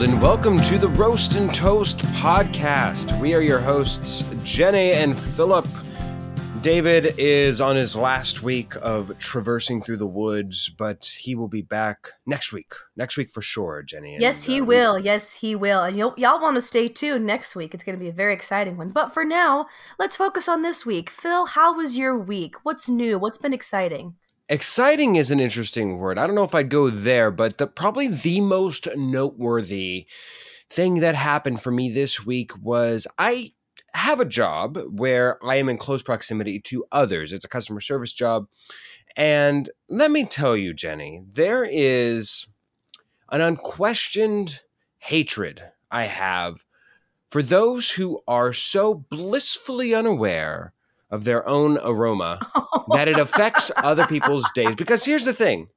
and welcome to the Roast and Toast podcast. We are your hosts, Jenny and Philip. David is on his last week of traversing through the woods, but he will be back next week. Next week for sure, Jenny. Yes, he uh, will. Yes, he will. And you'll, y'all want to stay tuned next week. It's going to be a very exciting one. But for now, let's focus on this week. Phil, how was your week? What's new? What's been exciting? Exciting is an interesting word. I don't know if I'd go there, but the, probably the most noteworthy thing that happened for me this week was I have a job where I am in close proximity to others. It's a customer service job. And let me tell you, Jenny, there is an unquestioned hatred I have for those who are so blissfully unaware of their own aroma that it affects other people's days. Because here's the thing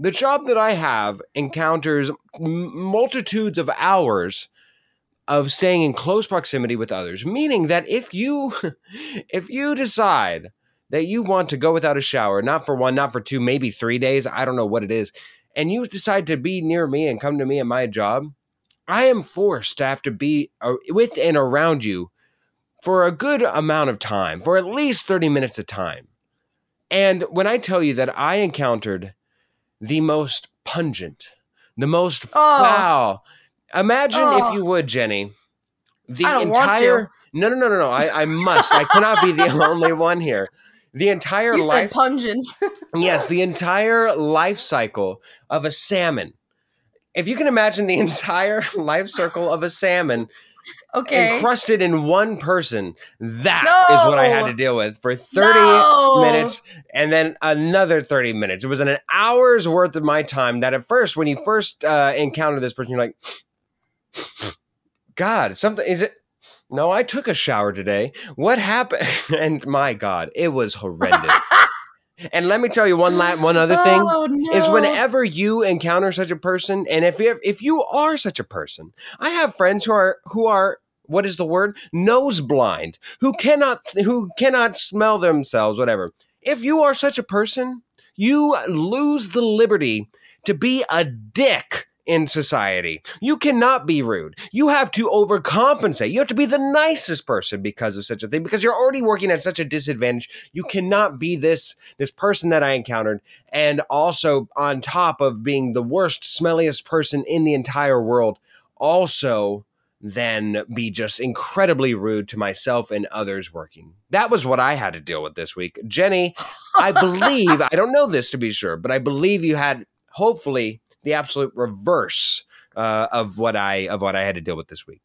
the job that I have encounters m- multitudes of hours of staying in close proximity with others meaning that if you if you decide that you want to go without a shower not for one not for two maybe 3 days i don't know what it is and you decide to be near me and come to me at my job i am forced to have to be uh, with and around you for a good amount of time, for at least 30 minutes of time. And when I tell you that I encountered the most pungent, the most Oh. foul, imagine Oh. if you would, Jenny, the I don't want entire. No, no, no, no, no. I, I must. I cannot be the only one here. The entire You life. said pungent. Yes, the entire life cycle of a salmon. If you can imagine the entire life cycle of a salmon okay. encrusted in one person, that is what I had to deal with for 30 No. minutes and then another 30 minutes. It was an hour's worth of my time that at first, when you first uh, encounter this person, you're like, God, something is it? No, I took a shower today. What happened? And my God, it was horrendous. and let me tell you one la- one other thing Oh, no. is whenever you encounter such a person, and if you if you are such a person, I have friends who are who are what is the word nose blind, who cannot who cannot smell themselves, whatever. If you are such a person, you lose the liberty to be a dick in society. You cannot be rude. You have to overcompensate. You have to be the nicest person because of such a thing because you're already working at such a disadvantage. You cannot be this this person that I encountered and also on top of being the worst smelliest person in the entire world also then be just incredibly rude to myself and others working. That was what I had to deal with this week. Jenny, I believe, I don't know this to be sure, but I believe you had hopefully the absolute reverse uh, of what I of what I had to deal with this week.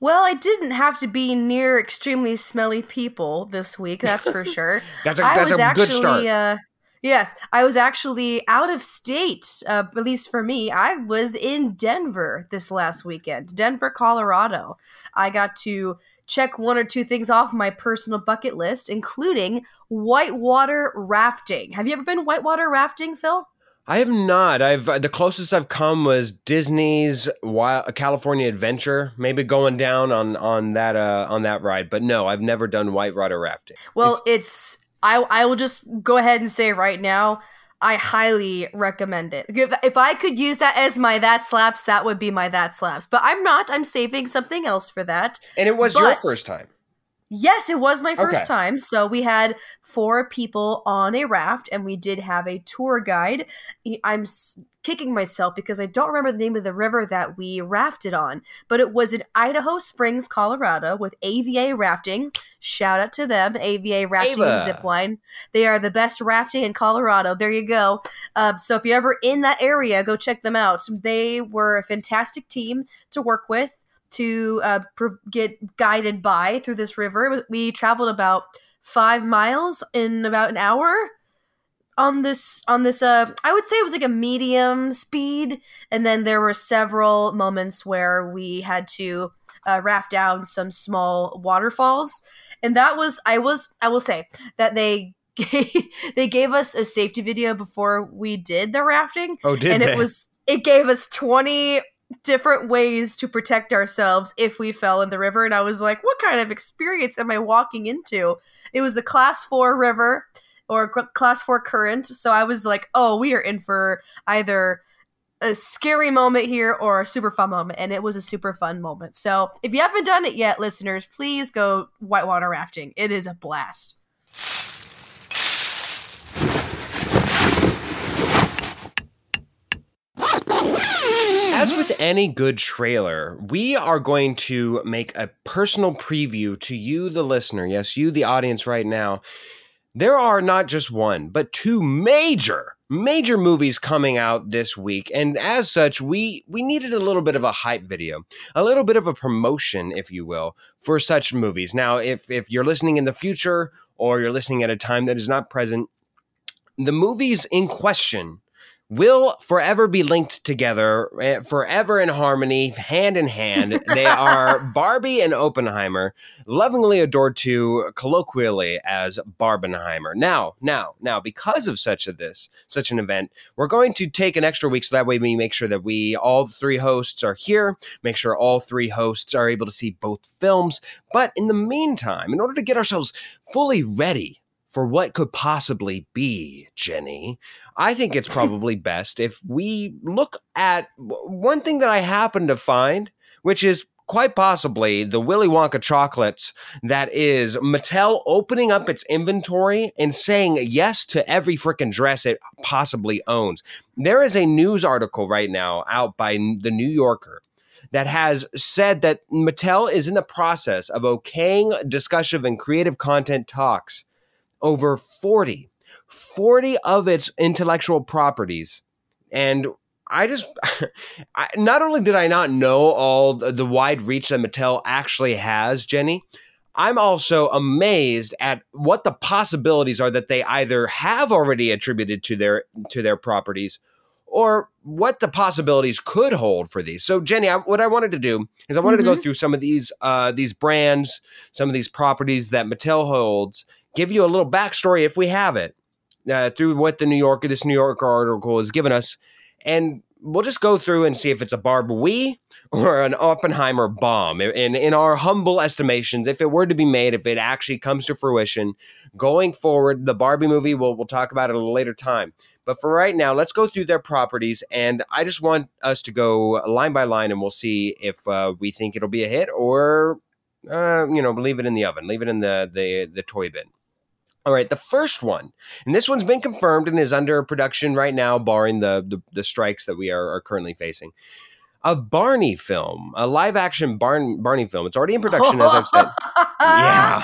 Well, I didn't have to be near extremely smelly people this week, that's for sure. That's a I that's was a actually, good start. Uh, yes, I was actually out of state. Uh, at least for me, I was in Denver this last weekend, Denver, Colorado. I got to check one or two things off my personal bucket list, including whitewater rafting. Have you ever been whitewater rafting, Phil? I have not. I've the closest I've come was Disney's Wild, California Adventure, maybe going down on on that uh, on that ride. But no, I've never done whitewater rafting. Well, it's I I will just go ahead and say right now, I highly recommend it. If, if I could use that as my that slaps, that would be my that slaps. But I'm not. I'm saving something else for that. and it was your first time. Yes, it was my first Okay. time. So we had four people on a raft, and we did have a tour guide. I'm kicking myself because I don't remember the name of the river that we rafted on, but it was in Idaho Springs, Colorado, with AVA Rafting. Shout out to them, AVA Rafting and Zipline. They are the best rafting in Colorado. There you go. Um, so if you're ever in that area, go check them out. They were a fantastic team to work with to uh, get guided by through this river. We traveled about five miles in about an hour on this on this uh i would say it was like a medium speed and then there were several moments where we had to uh, raft down some small waterfalls and that was i was i will say that they they gave us a safety video before we did the rafting Oh, did and they? it was it gave us 20 different ways to protect ourselves if we fell in the river and i was like what kind of experience am i walking into it was a class 4 river or class 4 current so i was like oh we are in for either a scary moment here or a super fun moment, and it was a super fun moment. So if you haven't done it yet, listeners, please go whitewater rafting. It is a blast. As mm-hmm. with any good trailer, we are going to make a personal preview to you, the listener. Yes, you, the audience, right now. There are not just one, but two major, major movies coming out this week, and as such, we we needed a little bit of a hype video, a little bit of a promotion, if you will, for such movies. Now, if if you're listening in the future or you're listening at a time that is not present, the movies in question will forever be linked together, eh, forever in harmony, hand in hand. they are Barbie and Oppenheimer, lovingly adored to colloquially as Barbenheimer. Now, now, now, because of such a this, such an event, we're going to take an extra week so that way we make sure that we all three hosts are here, make sure all three hosts are able to see both films. But in the meantime, in order to get ourselves fully ready for what could possibly be, Jenny, I think it's probably best if we look at one thing that I happen to find, which is quite possibly the Willy Wonka chocolates that is Mattel opening up its inventory and saying yes to every freaking dress it possibly owns. There is a news article right now out by the New Yorker that has said that Mattel is in the process of okaying discussion and creative content talks over 40, 40 of its intellectual properties. And I just, I, not only did I not know all the, the wide reach that Mattel actually has, Jenny, I'm also amazed at what the possibilities are that they either have already attributed to their to their properties or what the possibilities could hold for these. So, Jenny, I, what I wanted to do is I wanted mm-hmm. to go mm-hmm. through some of these uh, these brands, some of these properties that Mattel holds, give you a little backstory if we have it uh, through what the New Yorker, this New Yorker article has given us, and we'll just go through and see if it's a Barbie or an Oppenheimer bomb. In in our humble estimations, if it were to be made, if it actually comes to fruition, going forward, the Barbie movie, we'll we'll talk about it at a later time. But for right now, let's go through their properties, and I just want us to go line by line, and we'll see if uh, we think it'll be a hit or, uh, you know, leave it in the oven, leave it in the the the toy bin. All right, the first one, and this one's been confirmed and is under production right now, barring the the, the strikes that we are, are, currently facing. A Barney film, a live action Barn, Barney film. It's already in production, as I've said. yeah,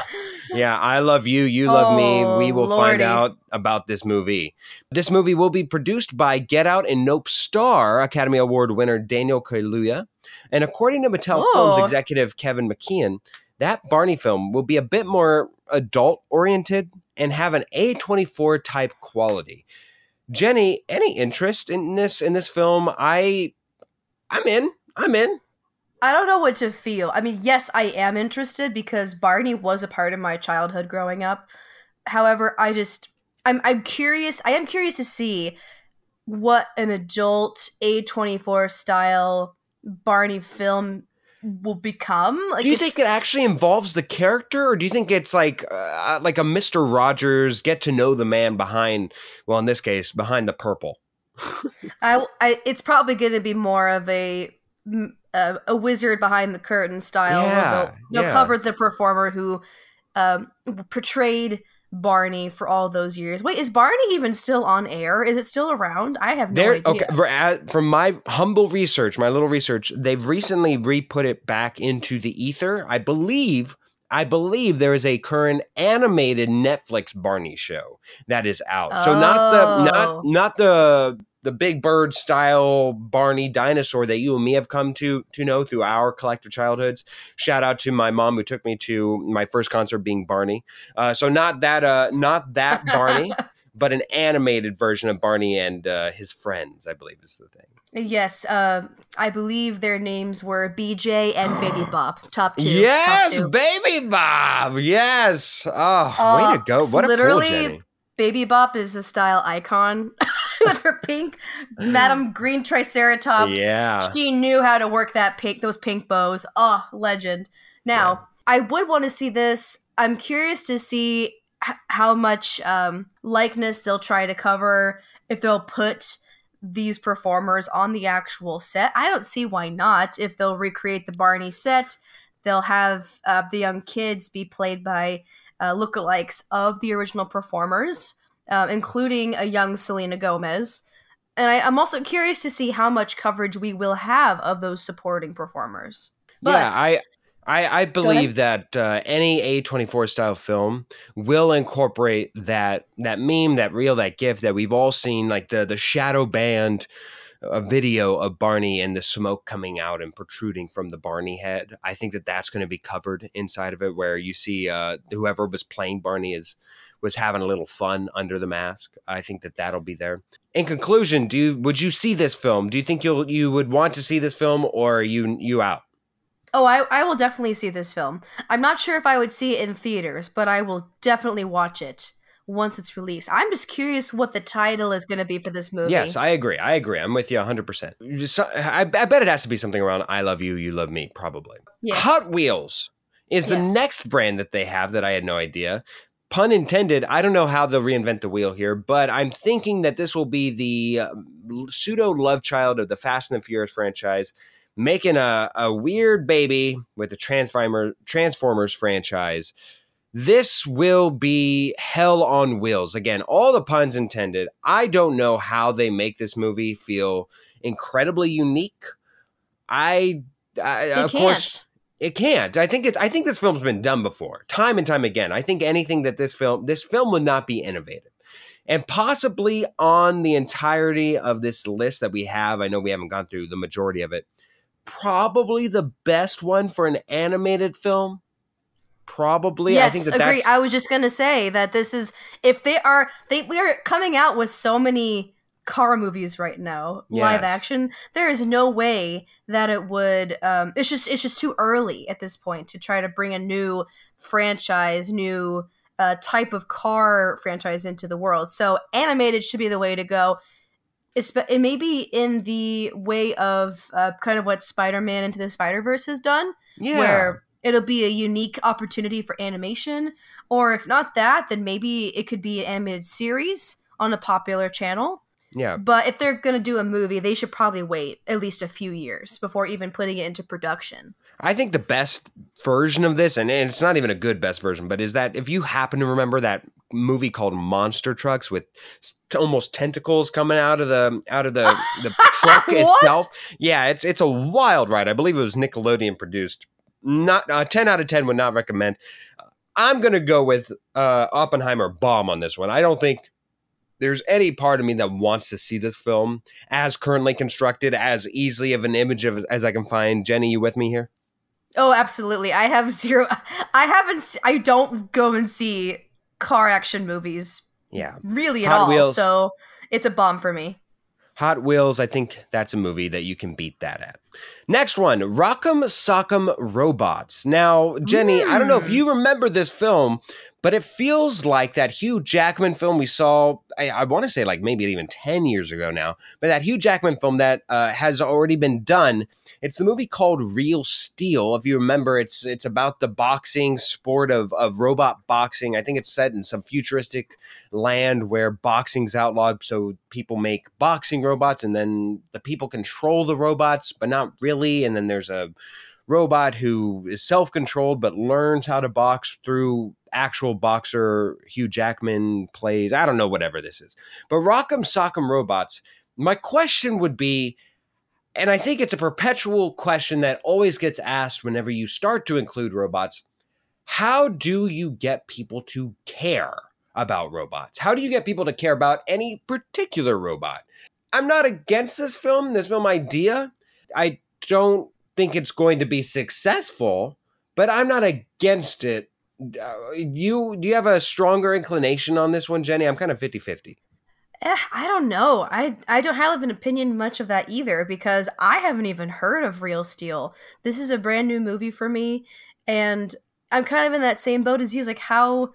yeah. I love you. You love oh, me. We will Lordy. find out about this movie. This movie will be produced by Get Out and Nope star Academy Award winner Daniel Kaluuya, and according to Mattel oh. Films executive Kevin McKeon, that Barney film will be a bit more adult oriented and have an A24 type quality. Jenny, any interest in this in this film? I I'm in. I'm in. I don't know what to feel. I mean, yes, I am interested because Barney was a part of my childhood growing up. However, I just I'm I'm curious. I am curious to see what an adult A24 style Barney film will become. Like do you think it actually involves the character, or do you think it's like uh, like a Mister Rogers get to know the man behind? Well, in this case, behind the purple. I, I, it's probably going to be more of a, a, a wizard behind the curtain style. Yeah, they'll, they'll yeah. cover the performer who um, portrayed Barney for all those years. Wait, is Barney even still on air? Is it still around? I have no there, idea. Okay, uh, from my humble research, my little research, they've recently re-put it back into the ether. I believe I believe there is a current animated Netflix Barney show that is out. Oh. So not the not oh. not the the big bird style Barney dinosaur that you and me have come to to know through our collective childhoods. Shout out to my mom who took me to my first concert being Barney. Uh, so not that uh, not that Barney, but an animated version of Barney and uh, his friends. I believe is the thing. Yes, uh, I believe their names were BJ and Baby Bob. Top two. Yes, top two. Baby Bop. Yes. Oh, way to go! What literally, a cool Jenny. Baby Bop is a style icon with her pink Madame Green Triceratops. Yeah. She knew how to work that pink, those pink bows. Oh, legend. Now, yeah. I would want to see this. I'm curious to see h- how much um, likeness they'll try to cover, if they'll put these performers on the actual set. I don't see why not. If they'll recreate the Barney set, they'll have uh, the young kids be played by uh, lookalikes of the original performers, uh, including a young Selena Gomez. And I, am also curious to see how much coverage we will have of those supporting performers. But, yeah, I I, I believe that uh, any A24 style film will incorporate that that meme, that reel, that gif that we've all seen, like the the shadow band a video of Barney and the smoke coming out and protruding from the Barney head. I think that that's going to be covered inside of it, where you see uh, whoever was playing Barney is was having a little fun under the mask. I think that that'll be there. In conclusion, do you would you see this film? Do you think you'll you would want to see this film, or are you you out? Oh, I, I will definitely see this film. I'm not sure if I would see it in theaters, but I will definitely watch it once it's released. I'm just curious what the title is going to be for this movie. Yes, I agree. I agree. I'm with you 100%. Just, I, I bet it has to be something around I love you, you love me, probably. Yes. Hot Wheels is yes. the next brand that they have that I had no idea. Pun intended, I don't know how they'll reinvent the wheel here, but I'm thinking that this will be the uh, pseudo love child of the Fast and the Furious franchise making a, a weird baby with the Transformer, Transformers franchise. This will be hell on wheels. Again, all the puns intended. I don't know how they make this movie feel incredibly unique. I, I of can't. course it can't. I think it's I think this film's been done before, time and time again. I think anything that this film this film would not be innovative. And possibly on the entirety of this list that we have, I know we haven't gone through the majority of it probably the best one for an animated film. Probably, yes, I think that agree. I was just gonna say that this is if they are they we are coming out with so many car movies right now, yes. live action. There is no way that it would. Um, it's just it's just too early at this point to try to bring a new franchise, new uh, type of car franchise into the world. So animated should be the way to go It's, it may be in the way of uh, kind of what Spider-Man into the Spider-Verse has done, yeah. where it'll be a unique opportunity for animation, or if not that, then maybe it could be an animated series on a popular channel. Yeah. But if they're going to do a movie, they should probably wait at least a few years before even putting it into production. I think the best version of this, and it's not even a good best version, but is that if you happen to remember that movie called Monster Trucks with almost tentacles coming out of the out of the the truck itself. Yeah, it's it's a wild ride. I believe it was Nickelodeon produced. Not uh, ten out of ten would not recommend. I'm gonna go with uh, Oppenheimer bomb on this one. I don't think there's any part of me that wants to see this film as currently constructed, as easily of an image of as I can find. Jenny, you with me here? Oh, absolutely. I have zero. I haven't. I don't go and see car action movies. Yeah. Really at Hot all. Wheels. So it's a bomb for me. Hot Wheels, I think that's a movie that you can beat that at. Next one, Rock'em Sock'em Robots. Now, Jenny, mm. I don't know if hmm. you remember this film, but it feels like that Hugh Jackman film we saw, I, I want to say like maybe even 10 years ago now, but that Hugh Jackman film that uh, has already been done. It's the movie called Real Steel. If you remember, it's it's about the boxing sport of, of robot boxing. I think it's set in some futuristic land where boxing's outlawed, so people make boxing robots and then the people control the robots, but not really. And then there's a robot who is self controlled but learns how to box through actual boxer Hugh Jackman plays. I don't know, whatever this is. But Rock'em Sock'em Robots, my question would be, and I think it's a perpetual question that always gets asked whenever you start to include robots. How do you get people to care about robots? How do you get people to care about any particular robot? I'm not against this film, this film idea. I don't think it's going to be successful, but I'm not against it. Uh, you do you have a stronger inclination on this one, Jenny? I'm kind of 50-50. Eh, I don't know. I I don't have an opinion much of that either because I haven't even heard of Real Steel. This is a brand new movie for me, and I'm kind of in that same boat as you. Like how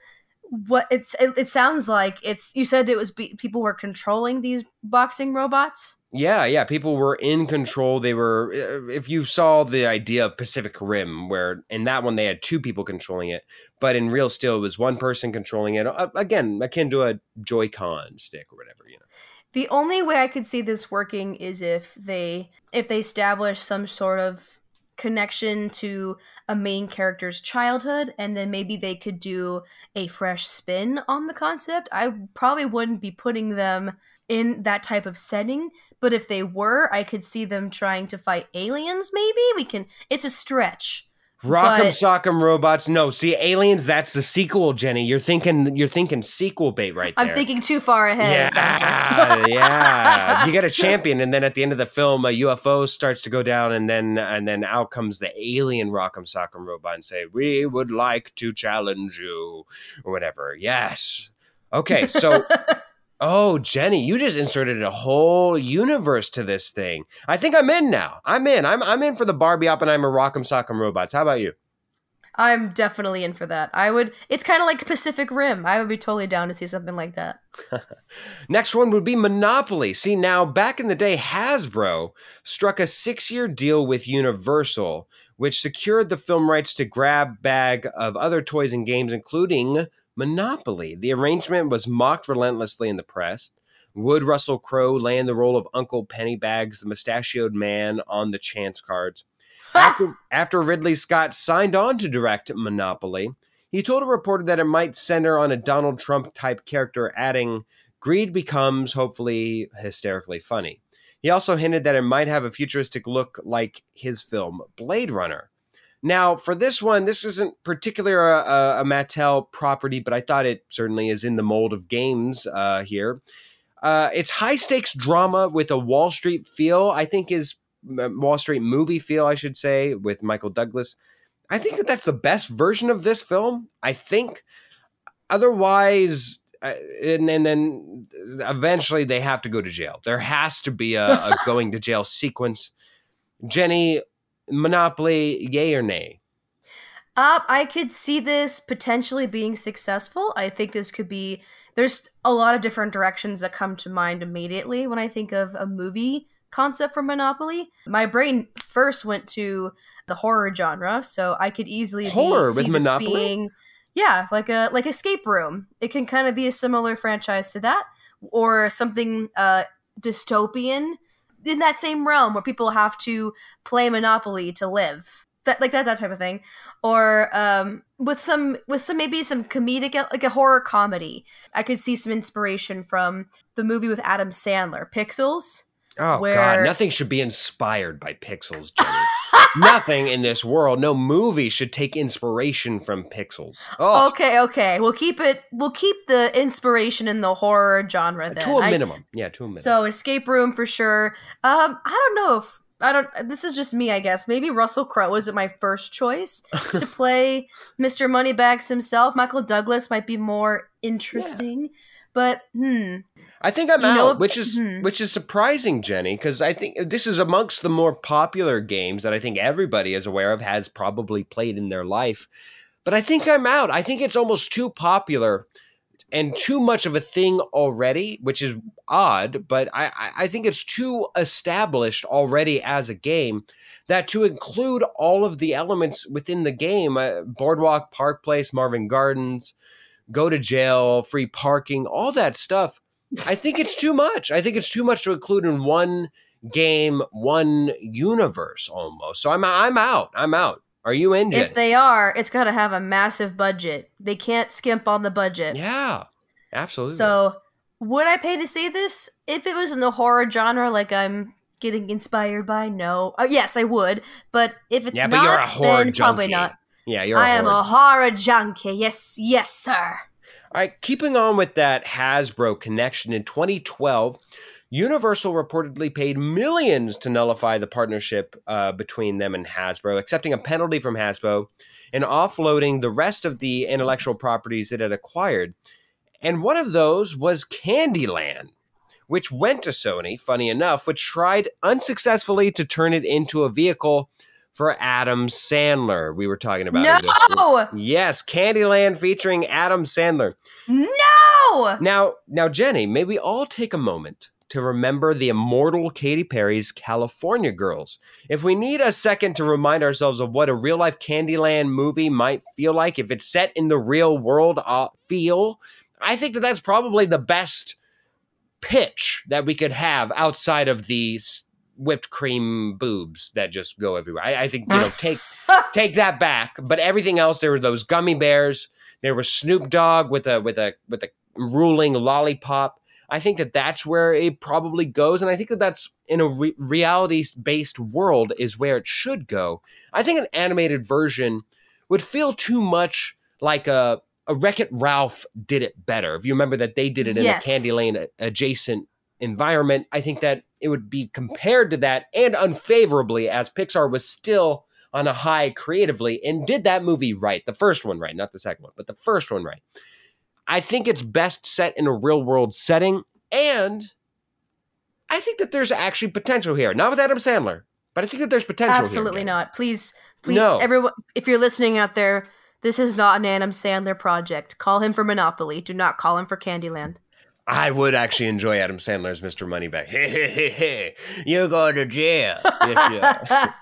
what it's it, it sounds like it's you said it was be, people were controlling these boxing robots. Yeah, yeah, people were in control. They were uh, if you saw the idea of Pacific Rim where in that one they had two people controlling it, but in Real Steel it was one person controlling it. Uh, again, akin to a Joy-Con stick or whatever, you know. The only way I could see this working is if they if they establish some sort of connection to a main character's childhood and then maybe they could do a fresh spin on the concept. I probably wouldn't be putting them in that type of setting, but if they were, I could see them trying to fight aliens maybe. We can it's a stretch. Rock'em Sock'em Robots. No, see, Aliens. That's the sequel, Jenny. You're thinking. You're thinking sequel bait right there. I'm thinking too far ahead. Yeah, yeah. You get a champion, and then at the end of the film, a UFO starts to go down, and then and then out comes the alien Rock'em Sock'em Robot and say, "We would like to challenge you," or whatever. Yes. Okay, so Oh, Jenny, you just inserted a whole universe to this thing. I think I'm in now. I'm in. I'm I'm in for the Barbie Oppenheimer Rock'em Sock'em Robots. How about you? I'm definitely in for that. I would it's kind of like Pacific Rim. I would be totally down to see something like that. Next one would be Monopoly. See, now back in the day, Hasbro struck a six year deal with Universal, which secured the film rights to grab bag of other toys and games, including Monopoly. The arrangement was mocked relentlessly in the press. Would Russell Crowe land the role of Uncle Pennybags, the mustachioed man, on the chance cards? After, after Ridley Scott signed on to direct Monopoly, he told a reporter that it might center on a Donald Trump type character, adding, Greed becomes hopefully hysterically funny. He also hinted that it might have a futuristic look like his film Blade Runner. Now, for this one, this isn't particularly a, a, a Mattel property, but I thought it certainly is in the mold of games uh, here. Uh, it's high stakes drama with a Wall Street feel, I think is Wall Street movie feel, I should say, with Michael Douglas. I think that that's the best version of this film. I think. Otherwise, uh, and, and then eventually they have to go to jail. There has to be a, a going to jail sequence. Jenny, Monopoly, yay or nay? Uh, I could see this potentially being successful. I think this could be. There's a lot of different directions that come to mind immediately when I think of a movie concept for Monopoly. My brain first went to the horror genre, so I could easily be- Horror see with Monopoly? being, yeah, like a like escape room. It can kind of be a similar franchise to that, or something uh, dystopian in that same realm where people have to play Monopoly to live. That like that that type of thing, or um, with some with some maybe some comedic like a horror comedy. I could see some inspiration from the movie with Adam Sandler, Pixels. Oh God, nothing should be inspired by pixels, Jenny. Nothing in this world, no movie should take inspiration from pixels. Oh, Okay, okay, we'll keep it. We'll keep the inspiration in the horror genre then. to a I- minimum. yeah, to a minimum. So escape room for sure. Um, I don't know if I don't. This is just me, I guess. Maybe Russell Crowe wasn't my first choice to play Mr. Moneybags himself. Michael Douglas might be more interesting, but hmm. I think I'm You out, know, which is hmm. which is surprising, Jenny, because I think this is amongst the more popular games that I think everybody is aware of, has probably played in their life. But I think I'm out. I think it's almost too popular and too much of a thing already, which is odd. But I, I- I think it's too established already as a game that to include all of the elements within the game, uh, Boardwalk, Park Place, Marvin Gardens, go to jail, free parking, all that stuff. I think it's too much. I think it's too much to include in one game, one universe almost. So I'm I'm out. I'm out. Are you in? If they are, it's got to have a massive budget. They can't skimp on the budget. yeah, absolutely. So, would I pay to see this if it was in the horror genre? Like I'm getting inspired by? No. Uh, yes, I would. But if it's yeah, not, but you're a horror then junkie. probably not. Yeah, you're. A I am a horror junkie. Yes, yes, sir. All right, keeping on with that Hasbro connection, in 2012, Universal reportedly paid millions to nullify the partnership uh, between them and Hasbro, accepting a penalty from Hasbro and offloading the rest of the intellectual properties it had acquired. And one of those was Candyland, which went to Sony, funny enough, which tried unsuccessfully to turn it into a vehicle for Adam Sandler. We were talking about. No, Yes, Candyland featuring Adam Sandler. no. Now, now, Jenny, may we all take a moment to remember the immortal Katy Perry's California Gurls. If we need a second to remind ourselves of what a real life Candyland movie might feel like, if it's set in the real world uh, feel, I think that that's probably the best pitch that we could have outside of these whipped cream boobs that just go everywhere. I, I think you know take take that back. But everything else, there were those gummy bears. There was Snoop Dogg with a with a with a ruling lollipop. I think that that's where it probably goes, and I think that that's in a re- reality based world is where it should go. I think an animated version would feel too much like a a Wreck It Ralph did it better. If you remember that they did it in Yes. a Candyland adjacent environment, I think that it would be compared to that and unfavorably as Pixar was still on a high creatively and did that movie right. The first one right, not the second one, but the first one right. I think it's best set in a real world setting and I think that there's actually potential here. Not with Adam Sandler, but I think that there's potential Absolutely Jen. not. Please, please, No. everyone, if you're listening out there, this is not an Adam Sandler project. Call him for Monopoly. Do not call him for Candyland. I would actually enjoy Adam Sandler's Mr. Moneyback. Hey, hey, hey, hey, you're going to jail.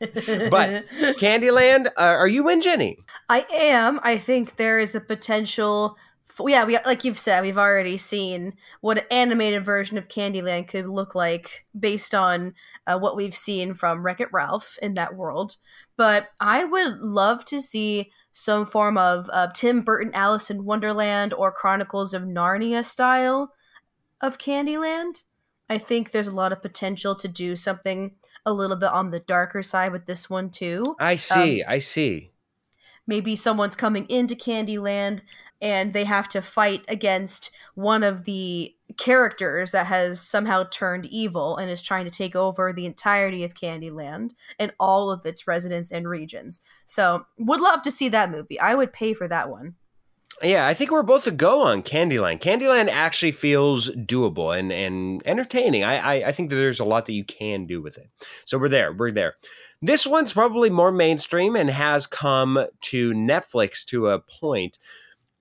But Candyland, uh, are you in, Jenny? I am. I think there is a potential. f yeah, we like you've said, we've already seen what an animated version of Candyland could look like based on uh, what we've seen from Wreck It Ralph in that world. But I would love to see some form of uh, Tim Burton Alice in Wonderland or Chronicles of Narnia style of Candyland. I think there's a lot of potential to do something a little bit on the darker side with this one too I see. I see. maybe someone's coming into Candyland and they have to fight against one of the characters that has somehow turned evil and is trying to take over the entirety of Candyland and all of its residents and regions. So, would love to see that movie. I would pay for that one. Yeah, I think we're both a go on Candyland. Candyland actually feels doable and, and entertaining. I, I, I think that there's a lot that you can do with it. So we're there. We're there. This one's probably more mainstream and has come to Netflix to a point.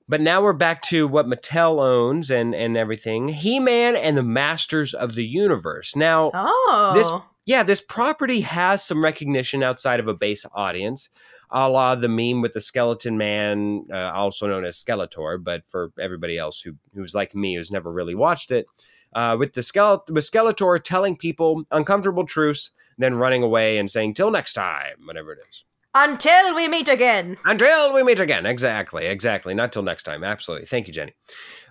But now we're back to what Mattel owns and, and everything He Man and the Masters of the Universe. Now, Oh. this yeah, this property has some recognition outside of a base audience, a la the meme with the skeleton man, uh, also known as Skeletor, but for everybody else who who's like me, who's never really watched it, uh, with the skeleton with Skeletor telling people uncomfortable truths, then running away and saying "till next time," whatever it is. Until we meet again. Until we meet again. Exactly, exactly. Not till next time. Absolutely. Thank you, Jenny.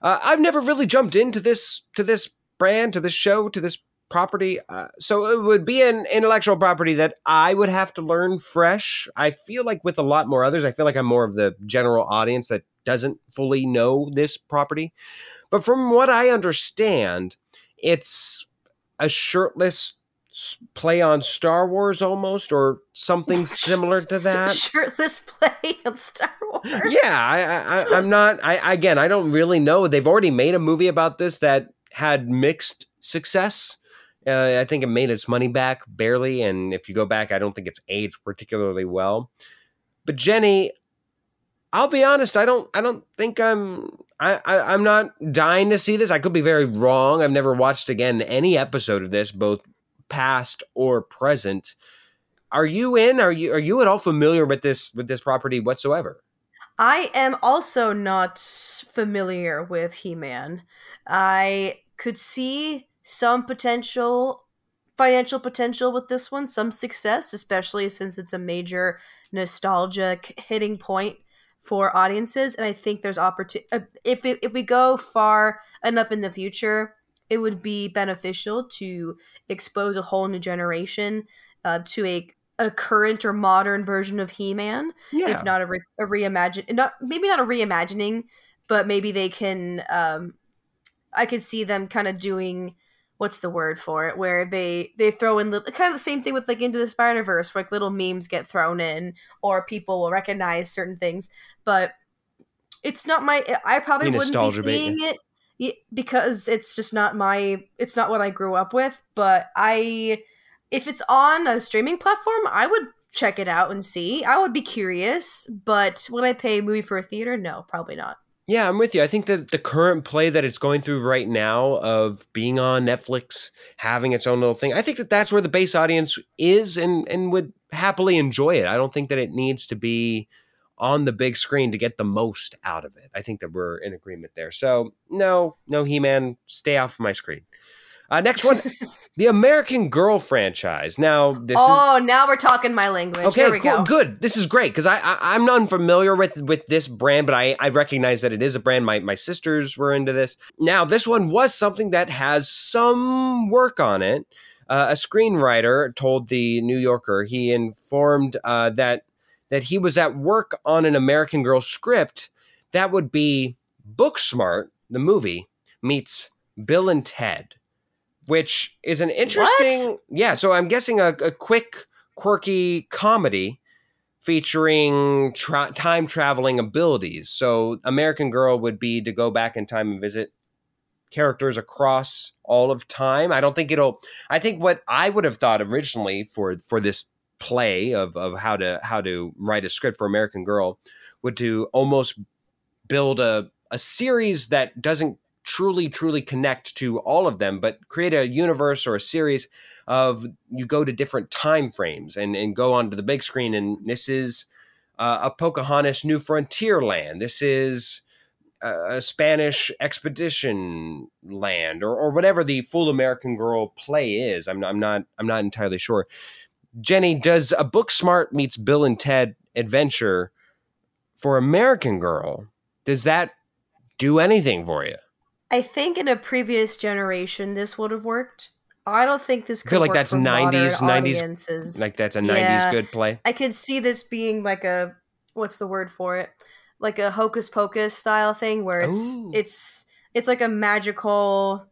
Uh, I've never really jumped into this to this brand, to this show, to this property. Uh, so it would be an intellectual property that I would have to learn fresh. I feel like with a lot more others, I feel like I'm more of the general audience that doesn't fully know this property. But from what I understand, it's a shirtless play on Star Wars almost, or something similar to that. Shirtless play on Star Wars. Yeah, I, I'm not. I again, I don't really know. They've already made a movie about this that had mixed success. Uh, I think it made its money back barely, and if you go back, I don't think it's aged particularly well. But Jenny, I'll be honest. I don't. I don't think I'm. I, I I'm not dying to see this. I could be very wrong. I've never watched again any episode of this, both past or present. Are you in? Are you are you at all familiar with this with this property whatsoever? I am also not familiar with He Man. I could see some potential financial potential with this one, some success, especially since it's a major nostalgic hitting point for audiences. And I think there's opportunity uh, if it, if we go far enough in the future, it would be beneficial to expose a whole new generation uh, to a a current or modern version of He-Man Yeah. if not a, re- a reimagine not maybe not a reimagining but maybe they can um i could see them kind of doing what's the word for it where they they throw in little, kind of the same thing with like into the spider verse where like little memes get thrown in or people will recognize certain things but it's not my i probably wouldn't be nostalgia bait, seeing it because it's just not my it's not what i grew up with but i if it's on a streaming platform i would check it out and see i would be curious but would i pay a movie for a theater no probably not Yeah, I'm with you. I think that the current play that it's going through right now of being on Netflix, having its own little thing, I think that that's where the base audience is and and would happily enjoy it. I don't think that it needs to be on the big screen to get the most out of it. I think that we're in agreement there. So, no, no He Man, stay off my screen. Uh, next one, the American Girl franchise. Now, this oh, is, now we're talking my language. okay, Here we cool, go. good. This is great because I, I I'm unfamiliar with with this brand, but I I recognize that it is a brand. My my sisters were into this. Now, this one was something that has some work on it. Uh, a screenwriter told the New Yorker he informed uh, that that he was at work on an American Girl script that would be Booksmart, the movie, meets Bill and Ted, which is an interesting. Yeah, so I'm guessing a, a quick, quirky comedy featuring tra- time traveling abilities. So American Girl would be to go back in time and visit characters across all of time. I don't think it'll I think what I would have thought originally for for this play of of how to how to write a script for American Girl would to almost build a a series that doesn't truly truly connect to all of them but create a universe or a series of you go to different time frames and and go onto the big screen and this is uh, a Pocahontas New Frontier land. This is a, a Spanish expedition land or, or whatever the full American Girl play is. I'm not, I'm not I'm not entirely sure Jenny, does a Booksmart meets Bill and Ted adventure for American Girl? Does that do anything for you? I think in a previous generation this would have worked. I don't think this could feel like that's 90s 90s. Like that's a Yeah. 90s good play. I could see this being like a what's the word for it? Like a hocus pocus style thing where it's Ooh. it's it's like a magical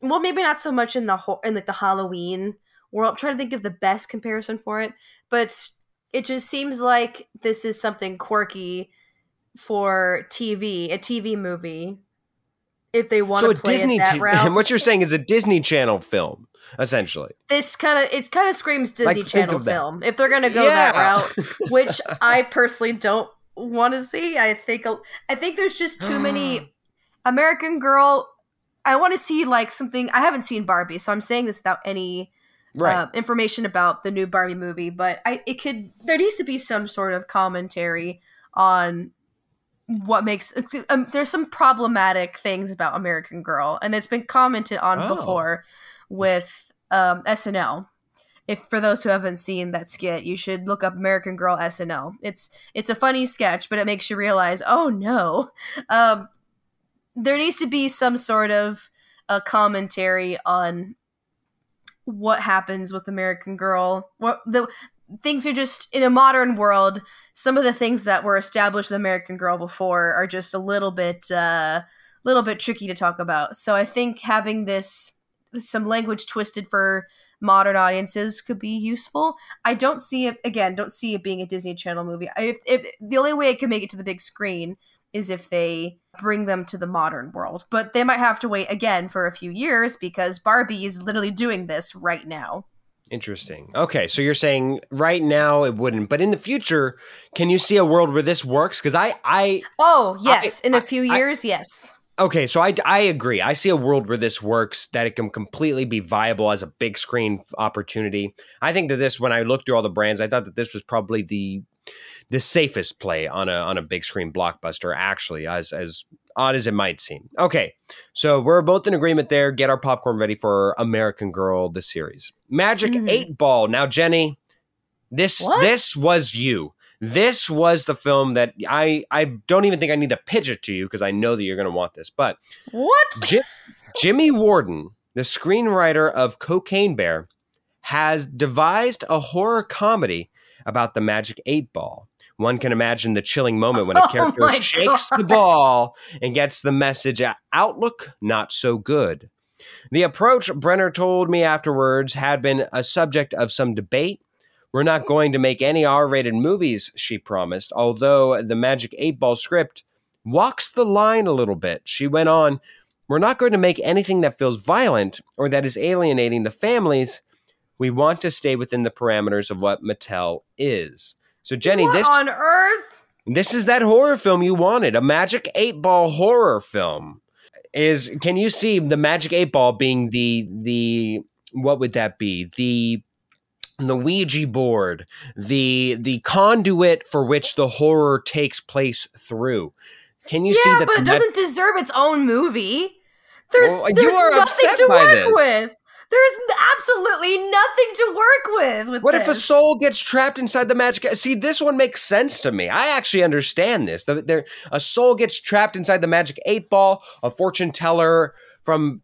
well maybe not so much in the ho- in like the Halloween world. I'm trying to think of the best comparison for it, but it just seems like this is something quirky for TV, a TV movie. If they want So to play Disney it that t- route, what you're saying is a Disney Channel film essentially. this kind of it kind of screams Disney Like, Channel film. If they're gonna go that route, which I personally don't want to see. I think I think there's just too many American Girl. I want to see like something. I haven't seen Barbie, so I'm saying this without any Right. uh, information about the new Barbie movie. But I it could there needs to be some sort of commentary on what makes um, there's some problematic things about American Girl, and it's been commented on Oh. before with um, SNL. If for those who haven't seen that skit, you should look up American Girl SNL. It's it's a funny sketch, but it makes you realize, oh no, um, there needs to be some sort of a commentary on what happens with American Girl. What the things are just in a modern world. Some of the things that were established with American Girl before are just a little bit, uh, little bit tricky to talk about. So I think having this some language twisted for modern audiences could be useful. I don't see it again. Don't see it being a Disney Channel movie. If, if the only way it can make it to the big screen is if they bring them to the modern world, but they might have to wait again for a few years because Barbie is literally doing this right now. Interesting. Okay, so you're saying right now it wouldn't, but in the future, can you see a world where this works? Because I, I, Oh yes, in I- a few I- years, yes. okay, so I, I agree. I see a world where this works, that it can completely be viable as a big screen opportunity. I think that this, when I looked through all the brands, I thought that this was probably the, the safest play on a on a big screen blockbuster. Actually, as as odd as it might seem. Okay, so we're both in agreement there. Get our popcorn ready for American Girl, the series. Magic Mhm. Eight Ball. Now, Jenny, this What? this was you. This was the film that I I don't even think I need to pitch it to you because I know that you're going to want this. But What? Jim, Jimmy Warden, the screenwriter of Cocaine Bear, has devised a horror comedy about the Magic Eight Ball. One can imagine the chilling moment when a Oh character my shakes the ball and gets the message outlook not so good. The approach, Brenner told me afterwards, had been a subject of some debate. We're not going to make any R rated movies, she promised, although the Magic 8 Ball script walks the line a little bit. She went on, We're not going to make anything that feels violent or that is alienating to families. We want to stay within the parameters of what Mattel is. So, Jenny, what this on earth? this is that horror film you wanted, a Magic 8 Ball horror film. Is can you see the Magic 8 Ball being the the what would that be? The the Ouija board, the the conduit for which the horror takes place through. Can you yeah, see that? but it doesn't deserve its own movie. There's Well, you there's are nothing upset to by work this. with. There's absolutely nothing to work with. with What if a soul gets trapped inside the magic? See, this one makes sense to me. I actually understand this. The, there, a soul gets trapped inside the magic eight ball. A fortune teller from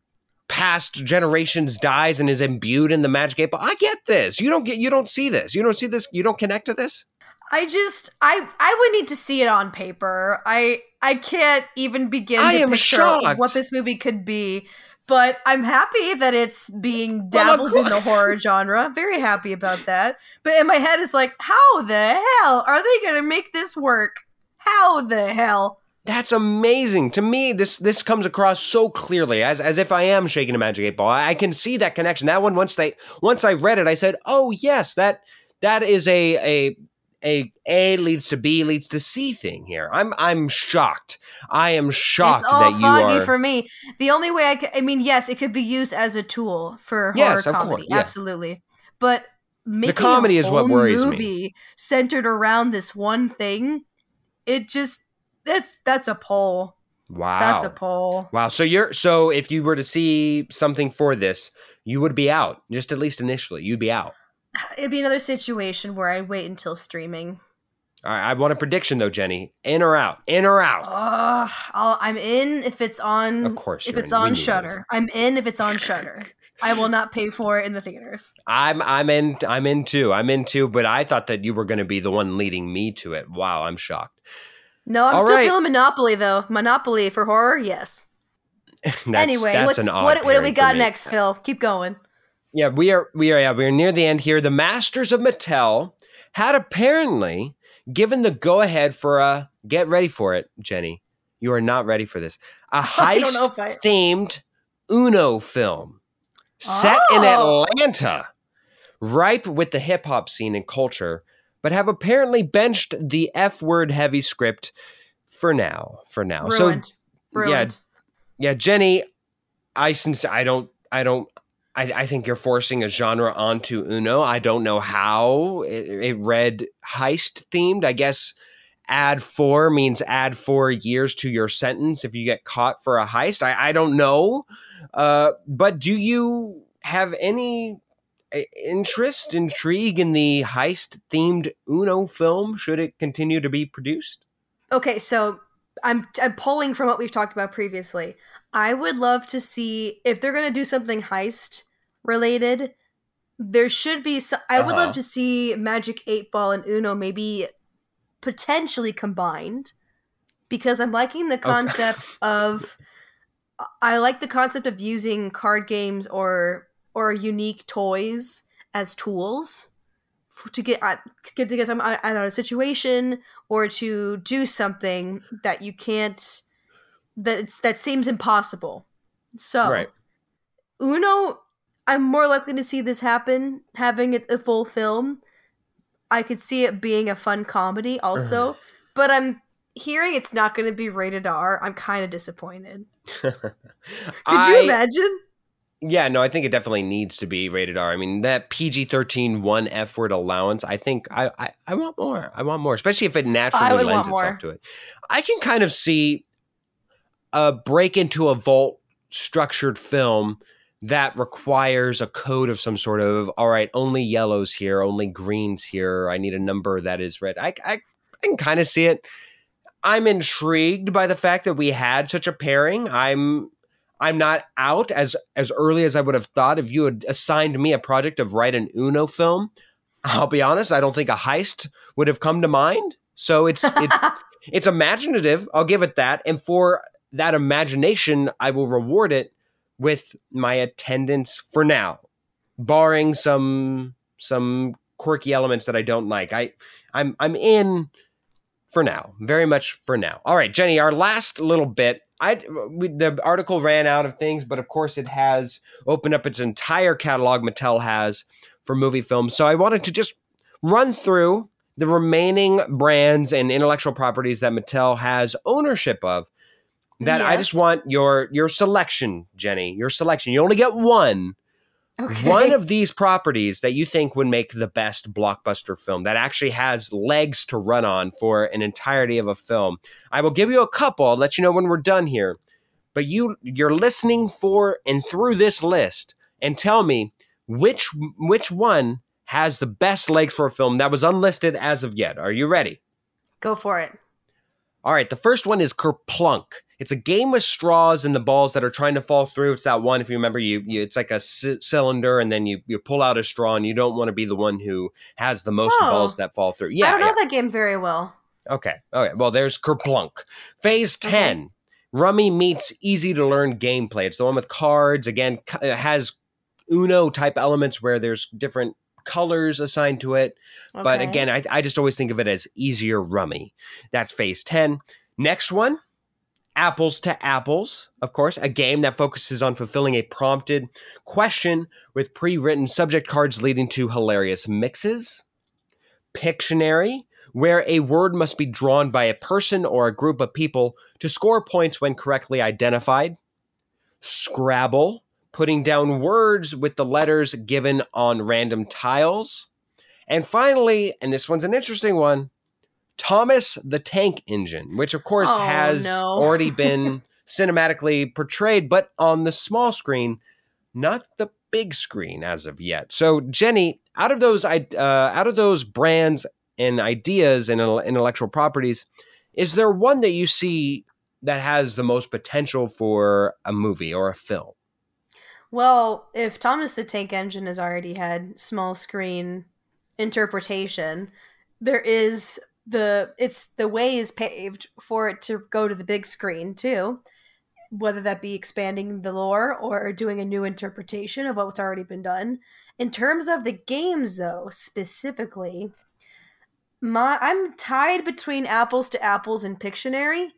past generations dies and is imbued in the magic eight ball. I get this. You don't get. You don't see this. You don't see this. You don't connect to this. I just I I would need to see it on paper. I I can't even begin I to am picture shocked. what this movie could be. But I'm happy that it's being Well, dabbled in the horror genre. Very happy about that. But in my head is like, how the hell are they gonna make this work? How the hell? That's amazing. To me, this this comes across so clearly as as if I am shaking a magic eight ball. I, I can see that connection. That one once they once I read it, I said, "Oh yes, that that is a a a A leads to B leads to C thing here." I'm I'm shocked. I am shocked it's all that you are. for me. The only way I could, I mean, yes, it could be used as a tool for Yes, horror of comedy, course, yeah. absolutely. But making comedy a is what worries me. movie centered around this one thing, it just that's that's a poll. wow. That's a poll. Wow. So you're so if you were to see something for this, you would be out. Just at least initially, you'd be out. It'd be another situation where I wait until streaming. All right. I want a prediction though, Jenny. In or out? In or out? Ugh, I'll, I'm in if it's on. Of course if it's in. On. Shudder. I'm in if it's on Shudder. I will not pay for it in the theaters. I'm I'm in I'm in too. I'm in too, but I thought that you were going to be the one leading me to it. Wow, I'm shocked. No, I'm All still right. feeling Monopoly though. Monopoly for horror, yes. That's, anyway, that's what's an odd what, what do we got next, Phil? Keep going. Yeah, we are we are yeah, we are near the end here. The Masters of Mattel had apparently given the go ahead for a get ready for it, Jenny. You are not ready for this. A heist I- themed Uno film set in Oh. Atlanta, ripe with the hip hop scene and culture, but have apparently benched the F word heavy script for now. For now. Ruined. So Ruined. yeah, yeah, Jenny, I since I don't I don't I, I think you're forcing a genre onto Uno. I don't know how it, it read heist themed. I guess add four means add four years to your sentence if you get caught for a heist. I, I don't know. Uh, but do you have any uh, interest, intrigue in the heist themed Uno film? Should it continue to be produced? Okay, so I'm I'm pulling from what we've talked about previously. I would love to see if they're going to do something heist related. There should be. So, I would Uh-huh. love to see Magic Eight Ball and Uno maybe potentially combined because I'm liking the concept of. I like the concept of using card games or or unique toys as tools f- to get uh, get to get some out of a situation or to do something that you can't that it's, that seems impossible. So Right. Uno, I'm more likely to see this happen having it a full film. I could see it being a fun comedy also, uh-huh. but I'm hearing it's not going to be rated R. I'm kind of disappointed. Could you imagine? Yeah, no, I think it definitely needs to be rated R. I mean, that PG 13 one F word allowance, I think I, I, I want more. I want more, especially if it naturally lends itself more. to it. I can kind of see a break into a vault structured film that requires a code of some sort of, all right, only yellows here, only greens here. I need a number that is red. I, I, I can kind of see it. I'm intrigued by the fact that we had such a pairing. I'm I'm not out as as early as I would have thought if you had assigned me a project of write an Uno film. I'll be honest, I don't think a heist would have come to mind. So it's it's it's imaginative. I'll give it that. And for that imagination, I will reward it with my attendance for now, barring some some quirky elements that I don't like. I I'm I'm in for now, very much for now. All right, Jenny, our last little bit. I we, the article ran out of things, but of course it has opened up its entire catalog. Mattel has for movie films, so I wanted to just run through the remaining brands and intellectual properties that Mattel has ownership of. That I just want your your selection, Jenny. Your selection. You only get one, Okay. one of these properties that you think would make the best blockbuster film that actually has legs to run on for an entirety of a film. I will give you a couple. I'll let you know when we're done here. But you you're listening for and through this list and tell me which which one has the best legs for a film that was unlisted as of yet. Are you ready? Go for it. All right, the first one is Kerplunk. It's a game with straws and the balls that are trying to fall through. It's that one, if you remember, you, you it's like a c- cylinder, and then you you pull out a straw, and you don't want to be the one who has the most Oh. balls that fall through. Yeah, I don't know yeah. that game very well. Okay. Okay. Well, there's Kerplunk. Phase Okay. 10. Rummy meets easy to learn gameplay. It's the one with cards. Again, it has Uno type elements where there's different colors assigned to it. But again, I, I just always think of it as easier rummy. That's phase 10. Next one, Apples to Apples, of course, a game that focuses on fulfilling a prompted question with pre written subject cards leading to hilarious mixes. Pictionary, where a word must be drawn by a person or a group of people to score points when correctly identified. Scrabble, putting down words with the letters given on random tiles. And finally, and this one's an interesting one, Thomas the Tank Engine, which of course Oh, has no. already been cinematically portrayed, but on the small screen, not the big screen as of yet. So, Jenny, out of those, uh, out of those brands and ideas and intellectual properties, is there one that you see that has the most potential for a movie or a film? Well, if Thomas the Tank Engine has already had small screen interpretation, there is the it's the way is paved for it to go to the big screen too. Whether that be expanding the lore or doing a new interpretation of what's already been done. In terms of the games though, specifically, my I'm tied between apples to apples and Pictionary.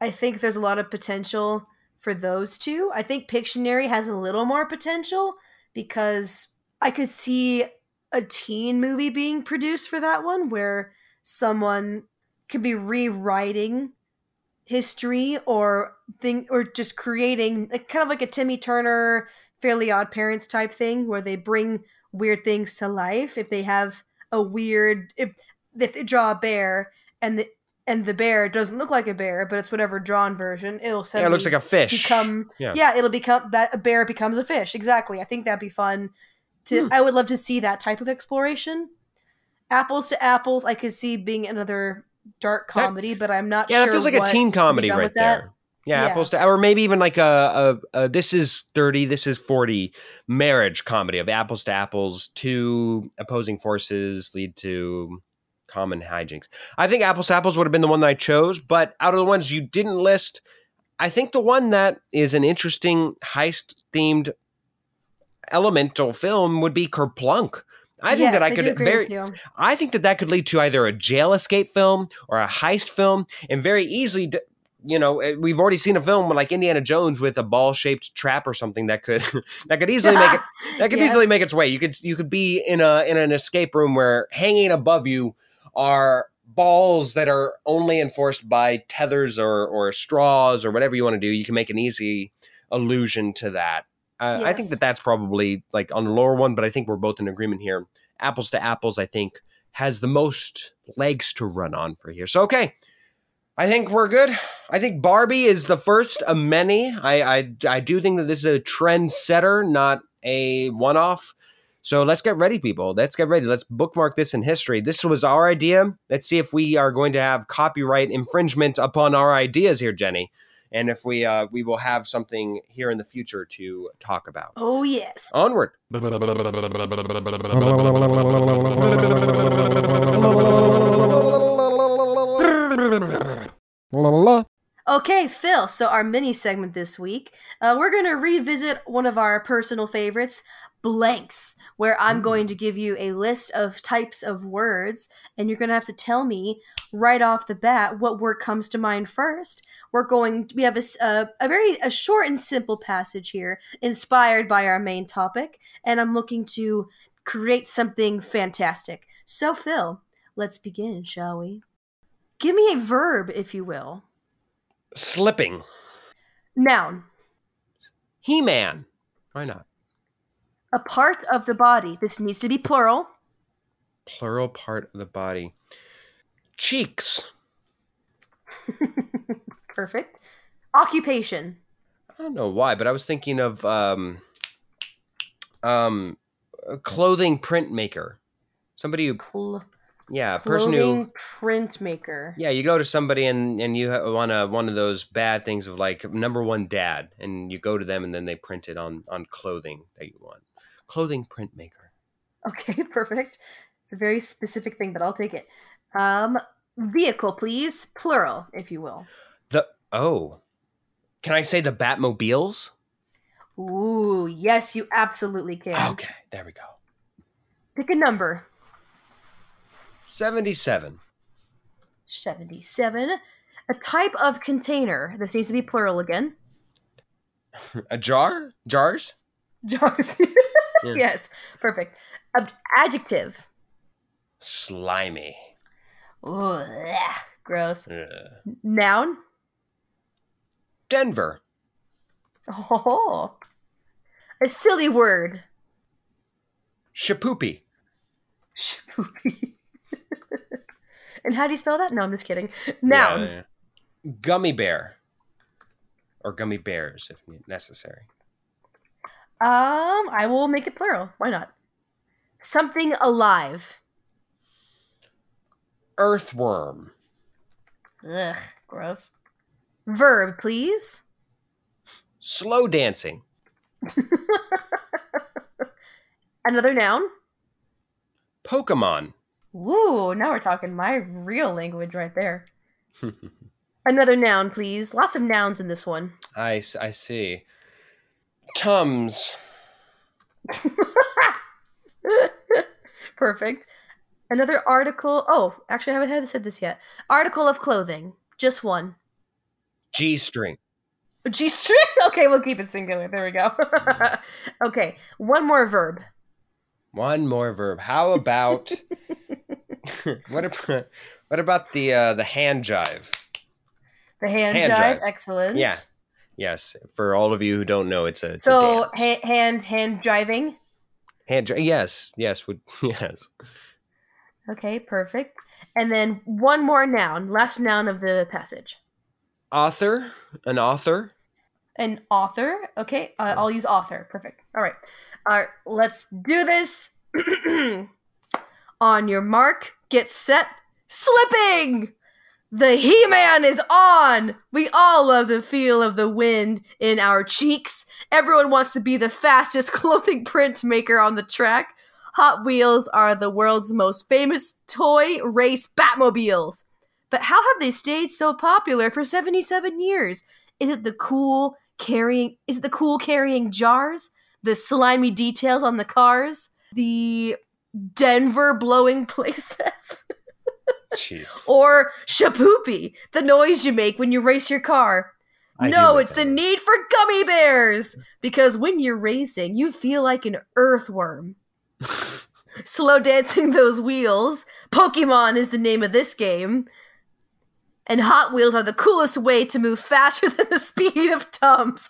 I think there's a lot of potential for those two. I think Pictionary has a little more potential because I could see a teen movie being produced for that one where someone could be rewriting history or thing or just creating like, kind of like a Timmy Turner Fairly Odd Parents type thing where they bring weird things to life if they have a weird if if they draw a bear and the and the bear doesn't look like a bear, but it's whatever drawn version. It'll Yeah, suddenly it looks like a fish. become Yeah. yeah. it'll become that a bear becomes a fish exactly i think that'd be fun to Hmm. i would love to see that type of exploration apples to apples i could see being another dark That- comedy but i'm not sure. yeah, sure that feels like a teen comedy right that. there. Yeah, Yeah. apples to, or maybe even like a, a, a this is thirty, this is forty marriage comedy of apples to apples. Two opposing forces lead to common hijinks. I think apples to apples would have been the one that I chose, but out of the ones you didn't list, I think the one that is an interesting heist themed elemental film would be Kerplunk. I think Yes, that I do could very. I think that that could lead to either a jail escape film or a heist film, and very easily, d- you know, eh, we've already seen a film like Indiana Jones with a ball-shaped trap or something that could that could easily make it that could easily make its way. You could you could be in a in an escape room where hanging above you are balls that are only enforced by tethers or or straws or whatever you want to do. You can make an easy allusion to that. Uh, I think that that's probably like on the lower one, but I think we're both in agreement here. Apples to apples, I think has the most legs to run on for here. So okay, I think we're good. I think Barbie is the first of many. I I, I do think that this is a trend setter, not a one off. So let's get ready, people. Let's get ready. Let's bookmark this in history. This was our idea. Let's see if we are going to have copyright infringement upon our ideas here, Jenny, and if we uh, we will have something here in the future to talk about. oh yes Onward. Okay, Phil. So our mini segment this week, uh, we're going to revisit one of our personal favorites, blanks, where I'm Ooh. going to give you a list of types of words, and you're going to have to tell me right off the bat what word comes to mind first. We're going. We have a a very a short and simple passage here, inspired by our main topic, and I'm looking to create something fantastic. So, Phil, let's begin, shall we? Give me a verb, if you will. Slipping. Noun. He Man. Why not? A part of the body. This needs to be plural. Plural part of the body. Cheeks. Perfect. Occupation. I don't know why, but I was thinking of um, um, a clothing printmaker. Somebody who, Cl- yeah, a person who, printmaker. yeah, you go to somebody and and you want a, one of those bad things of like number one dad, and you go to them and then they print it on on clothing that you want. Clothing printmaker. Okay, perfect. It's a very specific thing, but I'll take it. Um, vehicle, please. Plural, if you will. The oh, can I say the Batmobiles? Ooh, yes, you absolutely can. Okay, there we go. Pick a number. Seventy-seven. 77. A type of container. This needs to be plural again. A jar? Jars? Jars. Yeah. Yes, perfect. Adjective. Slimy. Ooh, bleh, gross. Ugh. Noun. Denver. Oh, a silly word. Shapoopy. Shapoopy. and how do you spell that? No, I'm just kidding. Noun. Yeah, yeah. Gummy bear. Or gummy bears if necessary. Um, I will make it plural. Why not? Something alive. Earthworm. Ugh, gross. Verb, please. Slow dancing. Another noun. Pokemon. Ooh, now we're talking my real language right there. Another noun, please. Lots of nouns in this one. I, I see. Tums. Perfect. Another article. Oh, actually, I haven't had said this yet. Article of clothing. Just one. G string. G string. Okay, we'll keep it singular. There we go. okay, one more verb. One more verb. How about what about what about the uh, the hand jive? The hand, Hand jive. jive. Excellent. Yeah. Yes, for all of you who don't know, it's a, it's a So dance. ha- hand hand driving. hand jive. Yes, yes, would yes. Okay, perfect. And then one more noun. Last noun of the passage. Author, an author. An author. Okay, uh, I'll use author. Perfect. All right. All right. Let's do this. on your mark, get set, slipping. The He Man is on! We all love the feel of the wind in our cheeks. Everyone wants to be the fastest clothing print maker on the track. Hot Wheels are the world's most famous toy race Batmobiles. But how have they stayed so popular for 77 years? Is it the cool carrying is it the cool carrying jars? The slimy details on the cars? The Denver blowing playsets? Jeez. or shapoopy, the noise you make when you race your car. I no, it's that the need for gummy bears because when you're racing, you feel like an earthworm. Slow dancing those wheels. Pokemon is the name of this game. And Hot Wheels are the coolest way to move faster than the speed of Tums.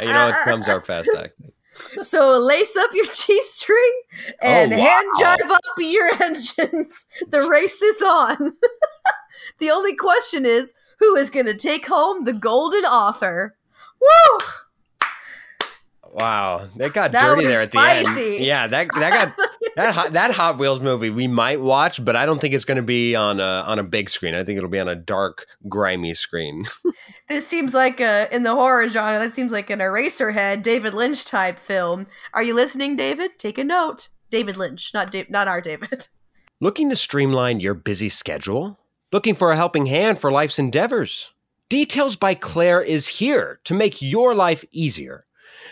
you know, it comes our fast acting. So lace up your G string oh, and Oh, hand wow. jive up your engines. The race is on. the only question is who is going to take home the golden author? Woo! Wow, that got That dirty there at the end. Yeah, that that got that hot, that Hot Wheels movie we might watch, but I don't think it's going to be on a on a big screen. I think it'll be on a dark, grimy screen. This seems like a in the horror genre. That seems like an Eraserhead, David Lynch type film. Are you listening, David? Take a note. David Lynch, not da- not our David. Looking to streamline your busy schedule? Looking for a helping hand for life's endeavors? Details by Claire is here to make your life easier.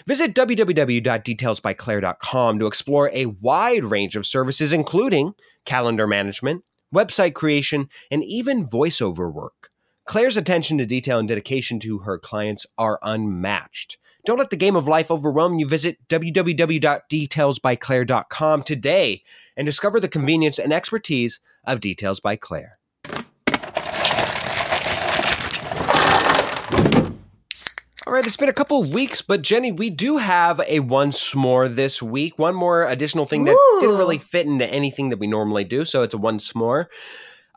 Visit www.detailsbyclaire.com to explore a wide range of services, including calendar management, website creation, and even voiceover work. Claire's attention to detail and dedication to her clients are unmatched. Don't let the game of life overwhelm you. Visit www.detailsbyclaire.com today and discover the convenience and expertise of Details by Claire. All right, it's been a couple of weeks, but Jenny, we do have a once more this week. One more additional thing that didn't really fit into anything that we normally do, so it's a once more.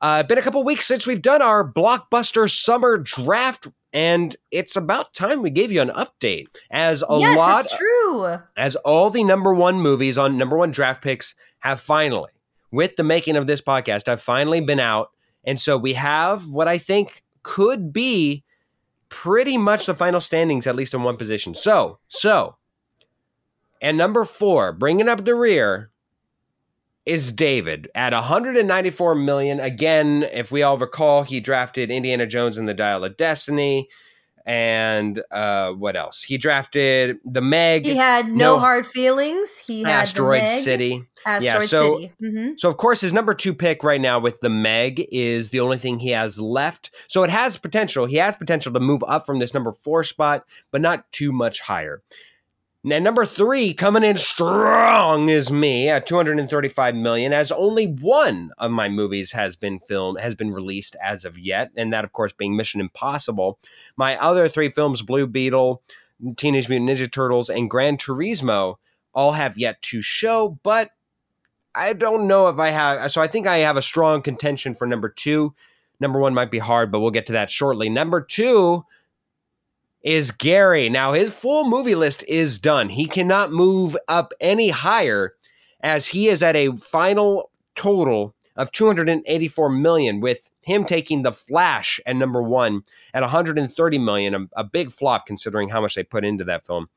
Uh, been a couple of weeks since we've done our blockbuster summer draft, and it's about time we gave you an update. As a yes, lot, that's true. as all the number one movies on number one draft picks have finally, with the making of this podcast, have finally been out. And so we have what I think could be pretty much the final standings, at least in one position. So, so, and number four, bringing up the rear, is David at 194 million. Again, if we all recall, he drafted Indiana Jones in the Dial of Destiny. And uh, what else? He drafted the Meg. He had no, no- hard feelings. He had Asteroid Meg, City. Asteroid so- City. hmm So, of course, his number two pick right now with the Meg is the only thing he has left. So, it has potential. He has potential to move up from this number four spot, but not too much higher. Now, number three coming in strong is me at 235 million, as only one of my movies has been filmed, has been released as of yet, and that, of course, being Mission Impossible. My other three films, Blue Beetle, Teenage Mutant Ninja Turtles, and Gran Turismo, all have yet to show, but I don't know if I have. So I think I have a strong contention for number two. Number one might be hard, but we'll get to that shortly. Number two is Gary. Now, his full movie list is done. He cannot move up any higher as he is at a final total of 284 million with him taking the flash at number one at 130 million a, a big flop considering how much they put into that film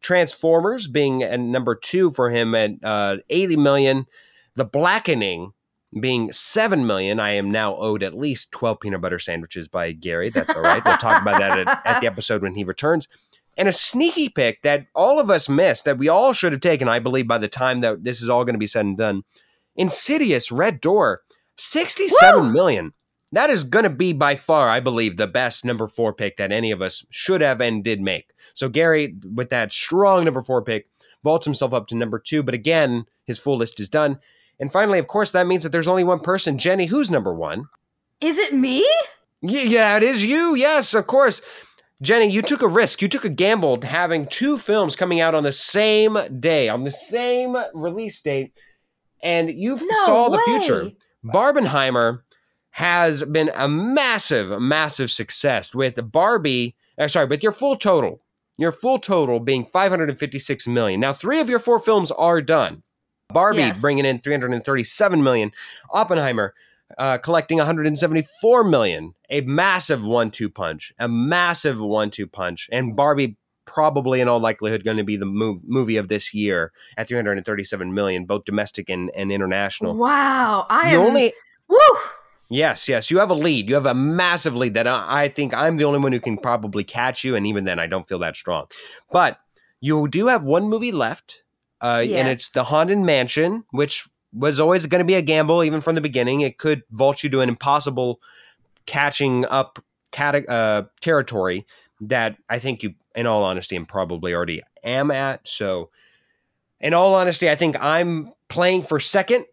transformers being at number two for him at uh, 80 million the blackening being 7 million i am now owed at least 12 peanut butter sandwiches by gary. That's all right. We'll talk about that at, at the episode when he returns. And a sneaky pick that all of us missed that we all should have taken i believe by the time that this is all going to be said and done. Insidious red door sixty-seven Woo! million. that is going to be by far i believe the best number four pick that any of us should have and did make. So gary with that strong number four pick vaults himself up to number two but again his full list is done and finally of course that means that there's only one person jenny who's number one Is it me? yeah, yeah, it is you. Yes, of course. Jenny, you took a risk. You took a gamble having two films coming out on the same day, on the same release date, and you No saw way. the future. Barbenheimer has been a massive, massive success with Barbie. Uh, sorry, with your full total, your full total being 556 million. Now, three of your four films are done. Barbie Yes. bringing in 337 million. Oppenheimer uh, collecting 174 million. A massive one-two punch. A massive one-two punch. And Barbie probably in all likelihood going to be the mov- movie of this year at 337 million, both domestic and, and international. Wow. I you am. only Woo! Yes, yes. You have a lead. You have a massive lead that I I think I'm the only one who can probably catch you, and even then, I don't feel that strong. But you do have one movie left, uh, and it's The Haunted Mansion, which was always going to be a gamble, even from the beginning. It could vault you to an impossible catching up cate- uh, territory that I think you, in all honesty, and probably already am at. So, in all honesty, I think I'm playing for second.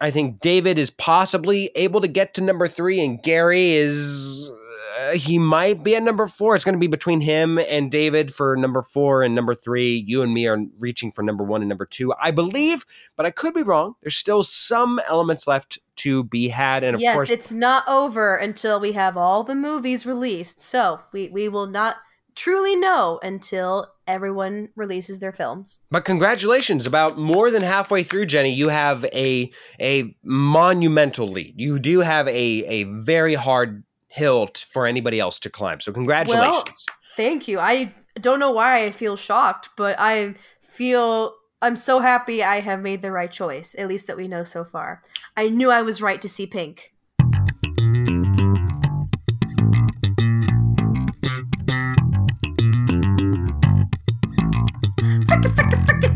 I think David is possibly able to get to number three, and Gary is. Uh, he might be at number four. It's going to be between him and David for number four and number three. You and me are reaching for number one and number two, I believe, but I could be wrong. There's still some elements left to be had, and of yes, course, it's not over until we have all the movies released. So we, we will not truly know until everyone releases their films. But congratulations! About more than halfway through, Jenny, you have a a monumental lead. You do have a a very hard hill t- for anybody else to climb. So congratulations! Thank you. I don't know why I feel shocked, but I feel I'm so happy I have made the right choice, at least that we know so far. I knew I was right to see pink.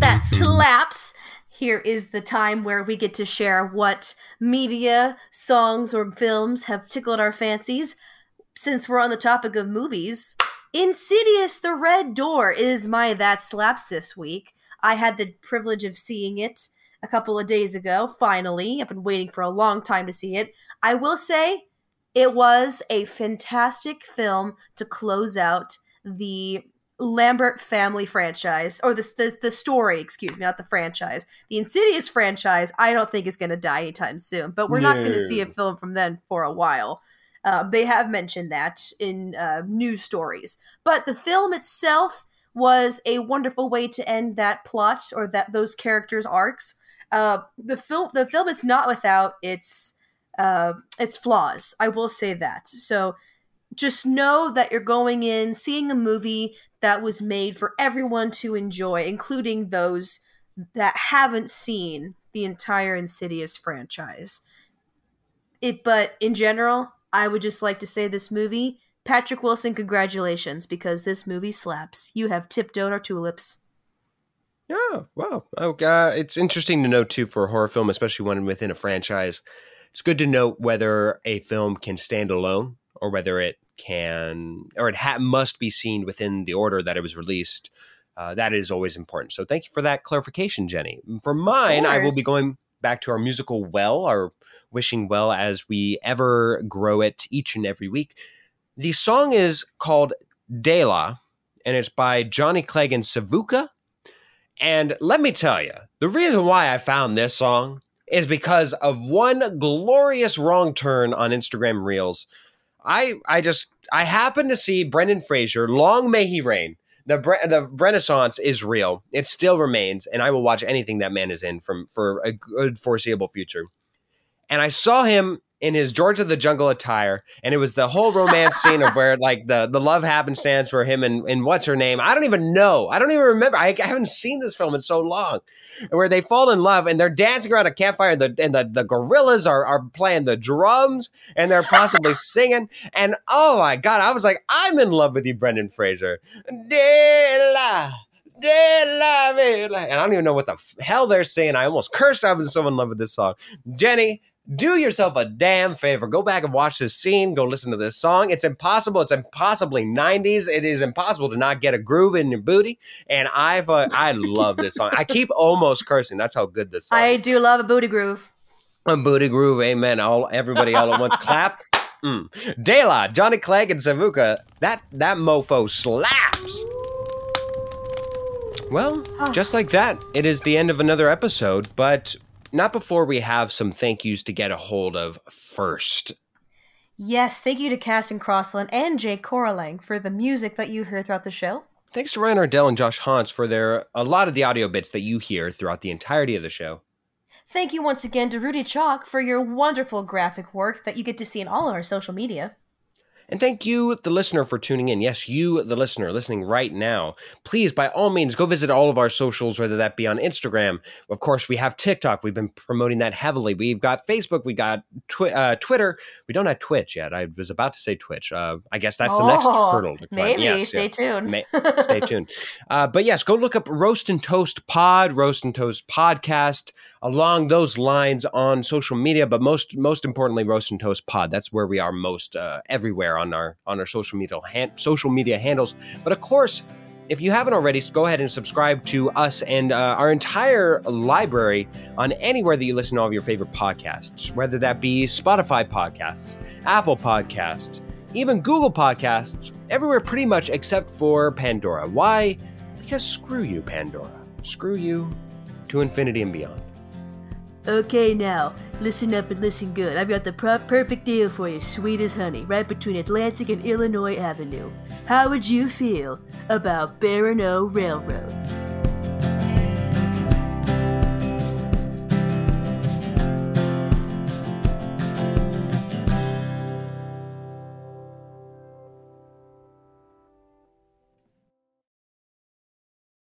That slaps. Here is the time where we get to share what media, songs, or films have tickled our fancies. Since we're on the topic of movies, Insidious the Red Door is my That Slaps this week. I had the privilege of seeing it a couple of days ago, finally. I've been waiting for a long time to see it. I will say it was a fantastic film to close out the Lambert family franchise, or the, the the story, excuse me, not the franchise. The Insidious franchise, I don't think is going to die anytime soon. But we're not going to see a film from them for a while. Uh, they have mentioned that in uh, news stories. But the film itself was a wonderful way to end that plot or that those characters' arcs. Uh, the film the film is not without its uh, its flaws. I will say that. So just know that you're going in seeing a movie that was made for everyone to enjoy, including those that haven't seen the entire Insidious franchise. It, but in general, I would just like to say this movie, Patrick Wilson, congratulations, because this movie slaps. You have tiptoed our tulips. Yeah, wow. Oh, it's interesting to know too for a horror film, especially one within a franchise. It's good to note whether a film can stand alone or whether it can or it ha- must be seen within the order that it was released. Uh, that is always important. So thank you for that clarification, Jenny. For mine, I will be going back to our musical well, our wishing well as we ever grow it each and every week. The song is called Dela, and it's by Johnny Clegg and Savuka. And let me tell you, the reason why I found this song is because of one glorious wrong turn on Instagram Reels. I I just I happened to see Brendan Fraser. Long may he reign. The Bre- the Renaissance is real. It still remains, and I will watch anything that man is in from for a good foreseeable future. And I saw him in his George of the Jungle attire, and it was the whole romance scene of where like the the love happenstance for him and and what's her name? I don't even know. I don't even remember. I, I haven't seen this film in so long. Where they fall in love and they're dancing around a campfire, and the and the, the gorillas are are playing the drums and they're possibly singing. And oh my god, I was like, I'm in love with you, Brendan Fraser. De la. De la vida. And I don't even know what the hell they're saying. I almost cursed. I was so in love with this song. Jenny, do yourself a damn favor. Go back and watch this scene. Go listen to this song. It's impossible. It's impossibly 90s. It is impossible to not get a groove in your booty. And I've uh, I love this song. I keep almost cursing. That's how good this song I is. do love a booty groove. A booty groove. Amen. All everybody all at once clap. Mm. Dela, Johnny Clegg, and Savuka. That that mofo slaps. Well, just like that, it is the end of another episode, but not before we have some thank yous to get a hold of first. Yes, thank you to Cass and Crossland and Jake Coralang for the music that you hear throughout the show. Thanks to Ryan Ardell and Josh Hans for their a lot of the audio bits that you hear throughout the entirety of the show. Thank you once again to Rudy Chalk for your wonderful graphic work that you get to see in all of our social media. And thank you, the listener, for tuning in. Yes, you, the listener, listening right now. Please, by all means, go visit all of our socials, whether that be on Instagram. Of course, we have TikTok. We've been promoting that heavily. We've got Facebook. We got twi- uh, Twitter. We don't have Twitch yet. I was about to say Twitch. Uh, I guess that's the next Oh, hurdle. To. Maybe. Yes, Stay yeah. tuned. May- stay tuned. Uh, but yes, go look up Roast and Toast Pod, Roast and Toast Podcast, along those lines on social media. But most most importantly, Roast and Toast Pod. That's where we are most uh, everywhere on our on our social media social media handles. But of course. If you haven't already, go ahead and subscribe to us and uh, our entire library on anywhere that you listen to all of your favorite podcasts, whether that be Spotify podcasts, Apple podcasts, even Google Podcasts, everywhere pretty much except for Pandora. Why? Because screw you, Pandora. Screw you to infinity and beyond. Okay, now, listen up and listen good. I've got the pro- perfect deal for you, sweet as honey, right between Atlantic and Illinois Avenue. How would you feel about B&O Railroad?